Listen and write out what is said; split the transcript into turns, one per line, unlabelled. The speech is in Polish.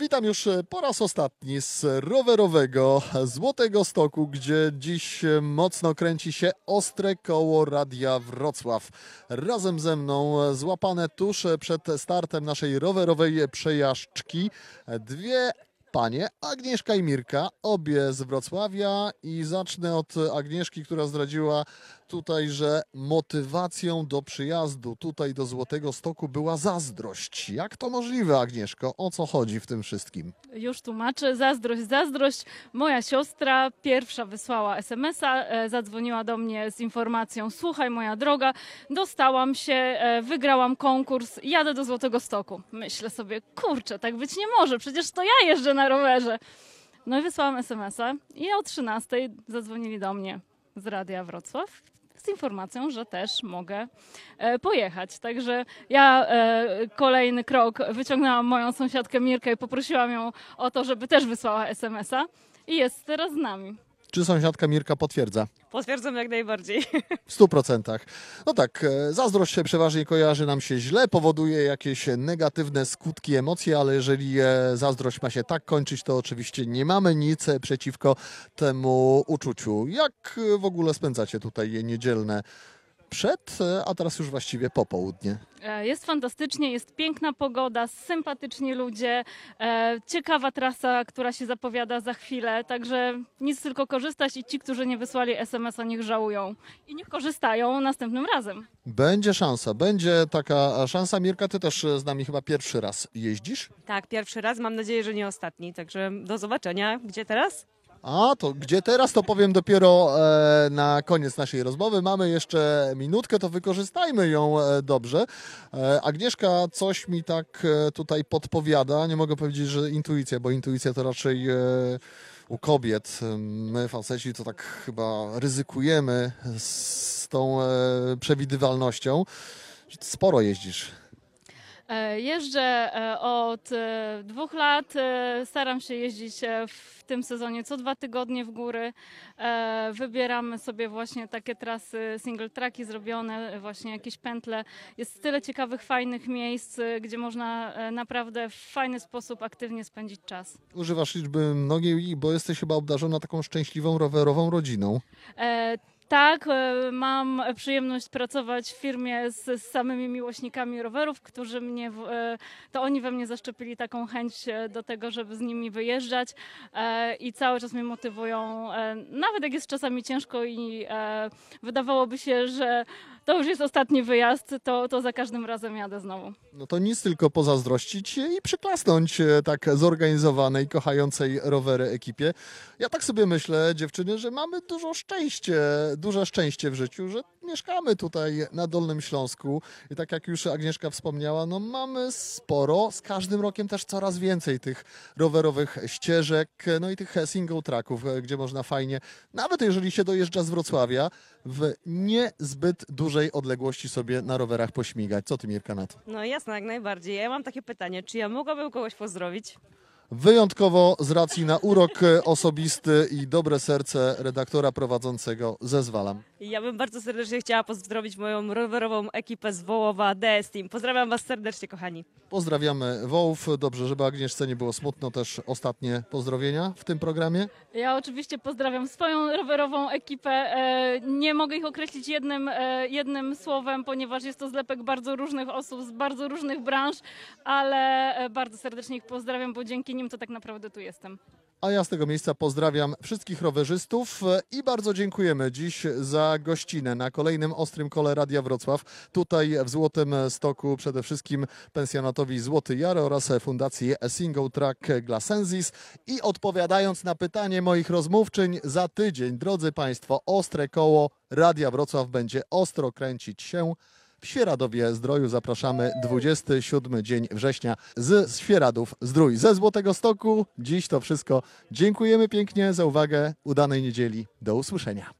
Witam już e, po raz ostatni z rowerowego Złotego Stoku, gdzie dziś e, mocno kręci się ostre koło Radia Wrocław. Razem ze mną e, złapane tuż przed startem naszej rowerowej przejażdżki dwie panie, Agnieszka i Mirka, obie z Wrocławia i zacznę od Agnieszki, która zdradziła tutaj, że motywacją do przyjazdu tutaj do Złotego Stoku była zazdrość. Jak to możliwe, Agnieszko? O co chodzi w tym wszystkim?
Już tłumaczę. Zazdrość, zazdrość. Moja siostra pierwsza wysłała SMS-a, e, zadzwoniła do mnie z informacją: Słuchaj, moja droga, dostałam się, e, wygrałam konkurs, jadę do Złotego Stoku. Myślę sobie, kurczę, tak być nie może, przecież to ja jeżdżę na rowerze. No i wysłałam SMS-a i o 13 zadzwonili do mnie z Radia Wrocław z informacją, że też mogę e, pojechać. Także ja e, kolejny krok wyciągnęłam moją sąsiadkę Mirkę i poprosiłam ją o to, żeby też wysłała SMS-a i jest teraz z nami.
Czy sąsiadka Mirka potwierdza?
Potwierdzam jak najbardziej.
W stu procentach. No tak, e, zazdrość się przeważnie kojarzy nam się źle, powoduje jakieś negatywne skutki, emocje, ale jeżeli e, zazdrość ma się tak kończyć, to oczywiście nie mamy nic przeciwko temu uczuciu. Jak e, w ogóle spędzacie tutaj niedzielne przed, e, a teraz już właściwie popołudnie?
E, Jest fantastycznie, jest piękna pogoda, sympatyczni ludzie, e, ciekawa trasa, która się zapowiada za chwilę, także nic tylko korzystać i ci, którzy nie wysłali SMS-a, niech żałują i niech korzystają następnym razem.
Będzie szansa, będzie taka szansa. Mirka, ty też z nami chyba pierwszy raz jeździsz?
Tak, pierwszy raz, mam nadzieję, że nie ostatni, także do zobaczenia. Gdzie teraz?
A, to gdzie teraz, to powiem dopiero e, na koniec naszej rozmowy. Mamy jeszcze minutkę, to wykorzystajmy ją e, dobrze. E, Agnieszka coś mi tak e, tutaj podpowiada. Nie mogę powiedzieć, że intuicja, bo intuicja to raczej e, u kobiet. My, faceci, to tak chyba ryzykujemy z tą e, przewidywalnością. Sporo jeździsz.
E, Jeżdżę e, od e, dwóch lat. Staram się jeździć w tym sezonie co dwa tygodnie w góry. Wybieramy sobie właśnie takie trasy, single tracki zrobione, właśnie jakieś pętle. Jest tyle ciekawych, fajnych miejsc, gdzie można naprawdę w fajny sposób aktywnie spędzić czas.
Używasz liczby mnogiej, bo jesteś chyba obdarzona taką szczęśliwą rowerową rodziną.
E, tak, e, mam przyjemność pracować w firmie z, z samymi miłośnikami rowerów, którzy mnie, w- e, to oni we mnie zaszczepili taką chęć e, do tego, żeby z nimi wyjeżdżać i cały czas mnie motywują, nawet jak jest czasami ciężko i wydawałoby się, że to już jest ostatni wyjazd, to, to za każdym razem jadę znowu.
No to nic tylko pozazdrościć i przyklasnąć tak zorganizowanej, kochającej rowery ekipie. Ja tak sobie myślę, dziewczyny, że mamy dużo szczęście, duże szczęście w życiu, że mieszkamy tutaj na Dolnym Śląsku i tak jak już Agnieszka wspomniała, no mamy sporo, z każdym rokiem też coraz więcej tych rowerowych ścieżek, no i tych single tracków, gdzie można fajnie, nawet jeżeli się dojeżdża z Wrocławia, w niezbyt dużej odległości sobie na rowerach pośmigać. Co ty Mirka na to?
No jasne, jak najbardziej. Ja mam takie pytanie, czy ja mogłabym kogoś pozdrowić?
Wyjątkowo z racji na urok e, osobisty i dobre serce redaktora prowadzącego zezwalam.
Ja bym bardzo serdecznie chciała pozdrowić moją rowerową ekipę z Wołowa DS Team. Pozdrawiam was serdecznie, kochani.
Pozdrawiamy Wołów. Dobrze, żeby Agnieszce nie było smutno, też ostatnie pozdrowienia w tym programie.
Ja oczywiście pozdrawiam swoją rowerową ekipę. E, Nie mogę ich określić jednym, e, jednym słowem, ponieważ jest to zlepek bardzo różnych osób z bardzo różnych branż, ale bardzo serdecznie ich pozdrawiam, bo dzięki nim to tak naprawdę tu jestem.
A ja z tego miejsca pozdrawiam wszystkich rowerzystów i bardzo dziękujemy dziś za gościnę na kolejnym Ostrym Kole Radia Wrocław. Tutaj w Złotym Stoku przede wszystkim pensjonatowi Złoty Jar oraz Fundacji Single Track Glasensis. I odpowiadając na pytanie moich rozmówczyń, za tydzień, drodzy Państwo, Ostre Koło Radia Wrocław będzie ostro kręcić się w Świeradowie Zdroju. Zapraszamy 27 dzień września z Świeradów Zdrój. Ze Złotego Stoku. Dziś to wszystko. Dziękujemy pięknie za uwagę. Udanej niedzieli. Do usłyszenia.